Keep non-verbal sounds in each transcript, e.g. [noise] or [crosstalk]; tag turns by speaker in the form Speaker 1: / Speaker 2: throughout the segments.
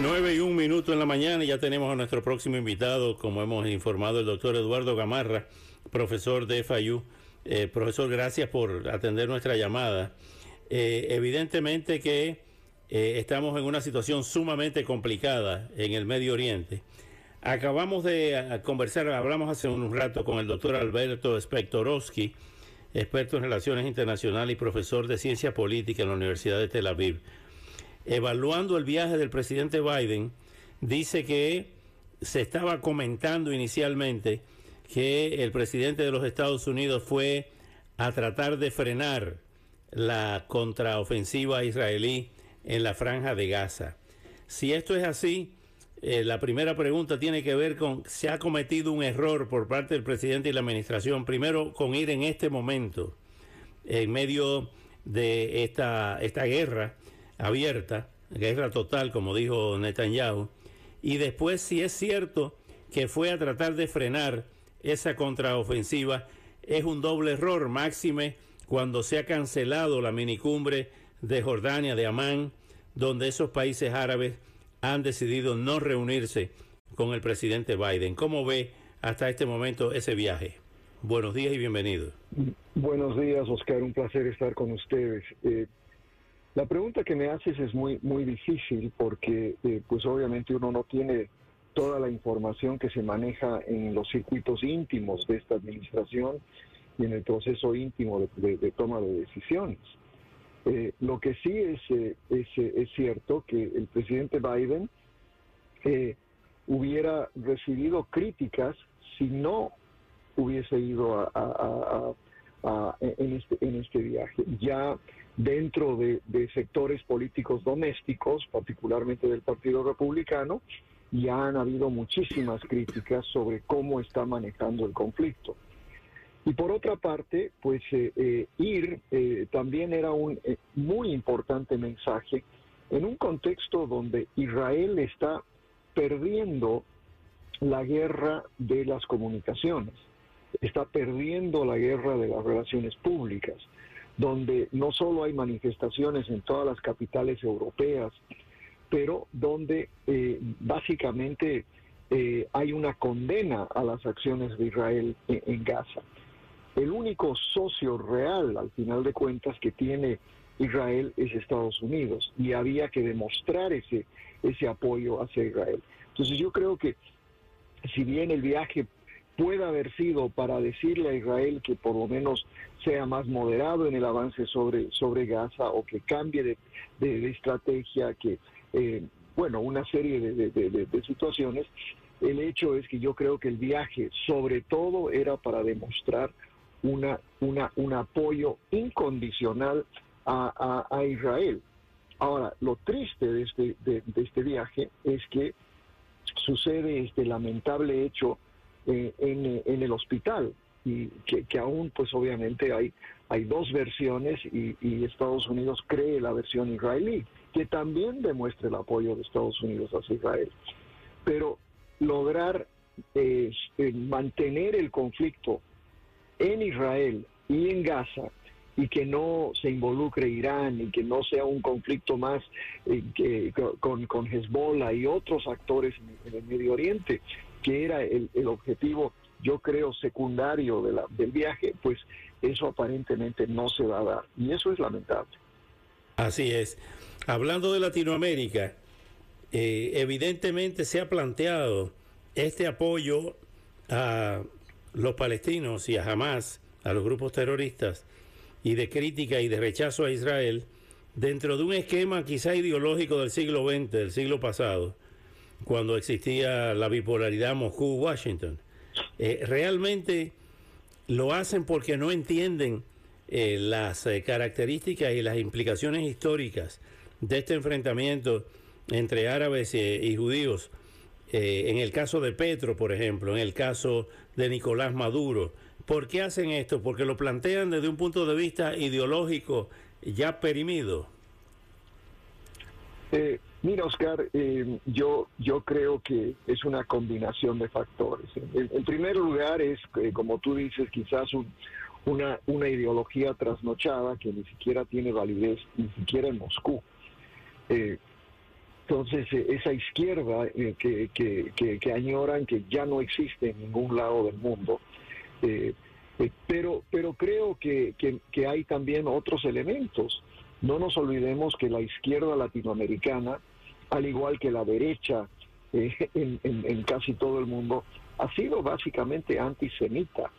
Speaker 1: 9 y un minuto en la mañana y ya tenemos a nuestro próximo invitado, como hemos informado, el doctor Eduardo Gamarra, profesor de FIU. Eh, profesor, gracias por atender nuestra llamada. Eh, evidentemente que eh, estamos en una situación sumamente complicada en el Medio Oriente. Acabamos de conversar, hablamos hace un rato con el doctor Alberto Spektorowski, experto en relaciones internacionales y profesor de ciencia política en la Universidad de Tel Aviv evaluando el viaje del presidente Biden, dice que se estaba comentando inicialmente que el presidente de los Estados Unidos fue a tratar de frenar la contraofensiva israelí en la franja de Gaza. Si esto es así, eh, la primera pregunta tiene que ver con, ¿se ha cometido un error por parte del presidente y la administración? Primero, con ir en este momento, en medio de esta, esta guerra, abierta, guerra total, como dijo Netanyahu, y después si es cierto que fue a tratar de frenar esa contraofensiva, es un doble error, máxime cuando se ha cancelado la minicumbre de Jordania, de Amán, donde esos países árabes han decidido no reunirse con el presidente Biden. ¿Cómo ve hasta este momento ese viaje? Buenos días y bienvenido.
Speaker 2: Buenos días, Oscar. Un placer estar con ustedes. Eh, la pregunta que me haces es muy, muy difícil porque, eh, pues obviamente uno no tiene toda la información que se maneja en los circuitos íntimos de esta administración y en el proceso íntimo de, toma de decisiones. Eh, lo que sí es, eh, es, cierto que el presidente Biden hubiera recibido críticas si no hubiese ido a, en, este, en este viaje. Ya dentro de, sectores políticos domésticos, particularmente del Partido Republicano, ya han habido muchísimas críticas sobre cómo está manejando el conflicto. Y por otra parte, pues eh, eh, ir eh, también era un muy importante mensaje en un contexto donde Israel está perdiendo la guerra de las comunicaciones, está perdiendo la guerra de las relaciones públicas donde no solo hay manifestaciones en todas las capitales europeas, pero donde eh, básicamente eh, hay una condena a las acciones de Israel en, Gaza. El único socio real, al final de cuentas, que tiene Israel es Estados Unidos y había que demostrar ese, ese apoyo hacia Israel. Entonces yo creo que si bien el viaje puede haber sido para decirle a Israel que por lo menos sea más moderado en el avance sobre, sobre Gaza o que cambie de, estrategia, que, eh, bueno, una serie de, situaciones. El hecho es que yo creo que el viaje sobre todo era para demostrar una, una, un apoyo incondicional a, a, Israel. Ahora, lo triste de este, de, este viaje es que sucede este lamentable hecho eh, en, el hospital y que, aún pues obviamente hay, hay dos versiones y, Estados Unidos cree la versión israelí, que también demuestra el apoyo de Estados Unidos hacia Israel. Pero lograr eh, eh, mantener el conflicto en Israel y en Gaza y que no se involucre Irán y que no sea un conflicto más eh, que, con, con Hezbollah y otros actores en, el Medio Oriente, que era el, el objetivo yo creo, secundario de la, del viaje, pues eso aparentemente no se va a dar. Y eso es lamentable.
Speaker 1: Así es. Hablando de Latinoamérica, eh, evidentemente se ha planteado este apoyo a los palestinos y a Hamas, a los grupos terroristas, y de crítica y de rechazo a Israel, dentro de un esquema quizá ideológico del siglo XX, del siglo pasado, cuando existía la bipolaridad Moscú-Washington. Eh, realmente lo hacen porque no entienden eh, las eh, características y las implicaciones históricas de este enfrentamiento entre árabes y judíos en el caso de Petro, por ejemplo, en el caso de Nicolás Maduro. ¿Por qué hacen esto? Porque lo plantean desde un punto de vista ideológico ya perimido.
Speaker 2: Eh, mira, Oscar, eh, yo, yo creo que es una combinación de factores. En, primer lugar es, como tú dices, quizás una, una ideología trasnochada que ni siquiera tiene validez, ni siquiera en Moscú. Entonces, eh, esa izquierda eh, que, que, añoran que ya no existe en ningún lado del mundo. Eh, pero, pero creo que, que, hay también otros elementos. No nos olvidemos que la izquierda latinoamericana, al igual que la derecha [laughs] en, en casi todo el mundo, ha sido básicamente antisemita.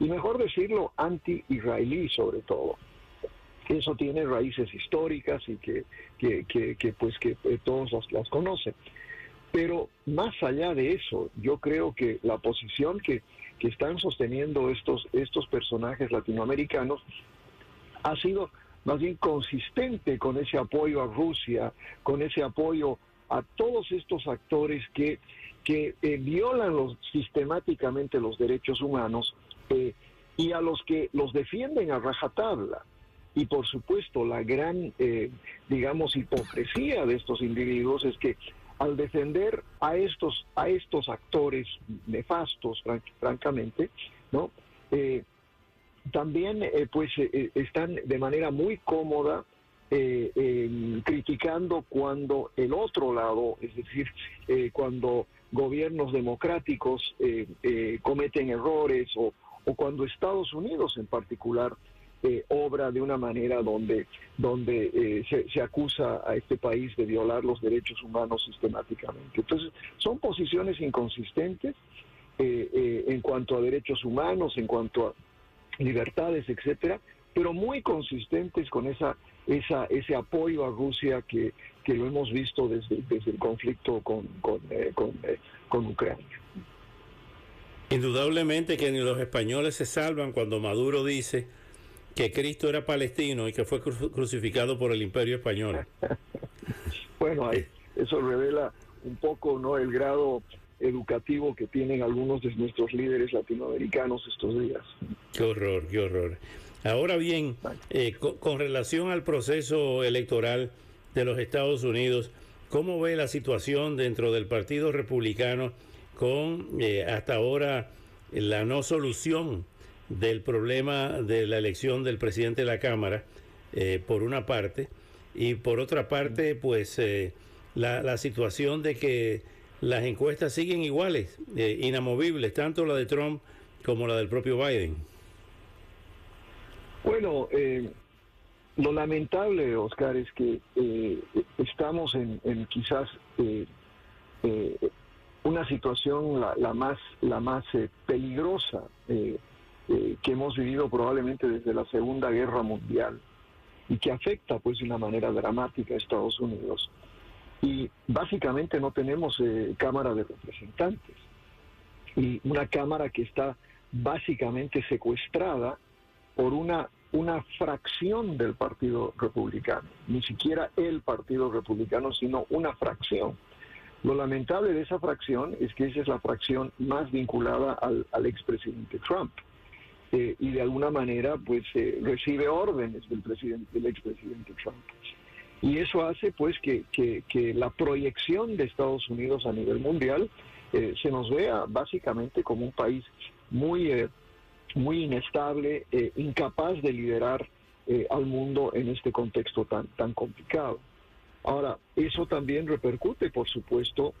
Speaker 2: Y mejor decirlo, anti-israelí sobre todo eso tiene raíces históricas y que, pues que eh, todos las, conocen. Pero más allá de eso, yo creo que la posición que, que están sosteniendo estos, estos personajes latinoamericanos ha sido más bien consistente con ese apoyo a Rusia, con ese apoyo a todos estos actores que, que eh, violan sistemáticamente los derechos humanos eh, y a los que los defienden a rajatabla. Y por supuesto, la gran, eh, digamos, hipocresía de estos individuos es que al defender a estos, a estos actores nefastos, francamente, ¿no? Eh, también eh, pues están de manera muy cómoda criticando cuando el otro lado, es decir, cuando gobiernos democráticos cometen errores o, o cuando Estados Unidos en particular eh, obra de una manera donde, donde eh, se, acusa a este país de violar los derechos humanos sistemáticamente. Entonces, son posiciones inconsistentes eh, en cuanto a derechos humanos, en cuanto a libertades, etcétera, pero muy consistentes con esa, esa, ese apoyo a Rusia que, que lo hemos visto desde, desde el conflicto con, con, con Ucrania.
Speaker 1: Indudablemente que ni los españoles se salvan cuando Maduro dice que Cristo era palestino y que fue crucificado por el imperio español. [laughs]
Speaker 2: bueno, eso revela un poco no el grado educativo que tienen algunos de nuestros líderes latinoamericanos estos días.
Speaker 1: Qué horror, qué horror. Ahora bien, eh, con, relación al proceso electoral de los Estados Unidos, ¿cómo ve la situación dentro del Partido Republicano con eh, hasta ahora la no solución del problema de la elección del presidente de la Cámara, eh, por una parte, y por otra parte, pues la, situación de que las encuestas siguen iguales, eh, inamovibles, tanto la de Trump como la del propio Biden.
Speaker 2: Bueno, lo lamentable, Oscar, es que estamos en, quizás una situación la, la más la más peligrosa eh, que hemos vivido probablemente desde la Segunda Guerra Mundial y que afecta pues de una manera dramática a Estados Unidos. Y básicamente no tenemos eh, Cámara de Representantes y una Cámara que está básicamente secuestrada por una, una fracción del Partido Republicano, ni siquiera el Partido Republicano, sino una fracción. Lo lamentable de esa fracción es que esa es la fracción más vinculada al, al expresidente Trump. Eh, y de alguna manera pues eh, recibe órdenes del presidente del expresidente Trump y eso hace pues que, que, la proyección de Estados Unidos a nivel mundial eh, se nos vea básicamente como un país muy muy inestable incapaz de liderar al mundo en este contexto tan tan complicado ahora eso también repercute por supuesto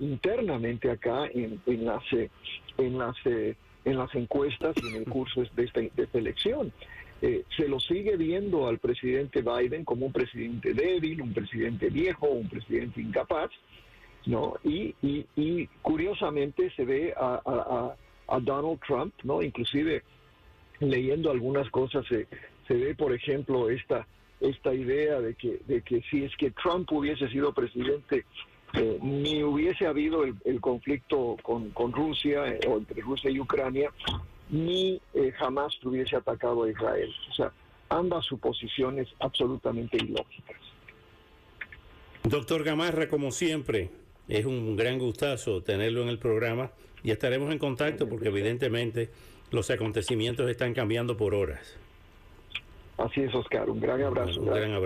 Speaker 2: internamente acá en, en las en las en las encuestas y en el curso de esta, elección. Eh, se lo sigue viendo al presidente Biden como un presidente débil, un presidente viejo, un presidente incapaz, ¿no? Y, y, curiosamente se ve a, Donald Trump, ¿no? Inclusive leyendo algunas cosas se, se ve, por ejemplo, esta esta idea de que, de que si es que Trump hubiese sido presidente eh, ni hubiese habido el, conflicto con, Rusia eh, o entre Rusia y Ucrania, ni eh, jamás hubiese atacado a Israel. O sea, ambas suposiciones absolutamente ilógicas.
Speaker 1: Doctor Gamarra, como siempre, Es un gran gustazo tenerlo en el programa y estaremos en contacto porque evidentemente los acontecimientos están cambiando por horas.
Speaker 2: Así es, Oscar. Un gran abrazo.
Speaker 1: Un gran abrazo.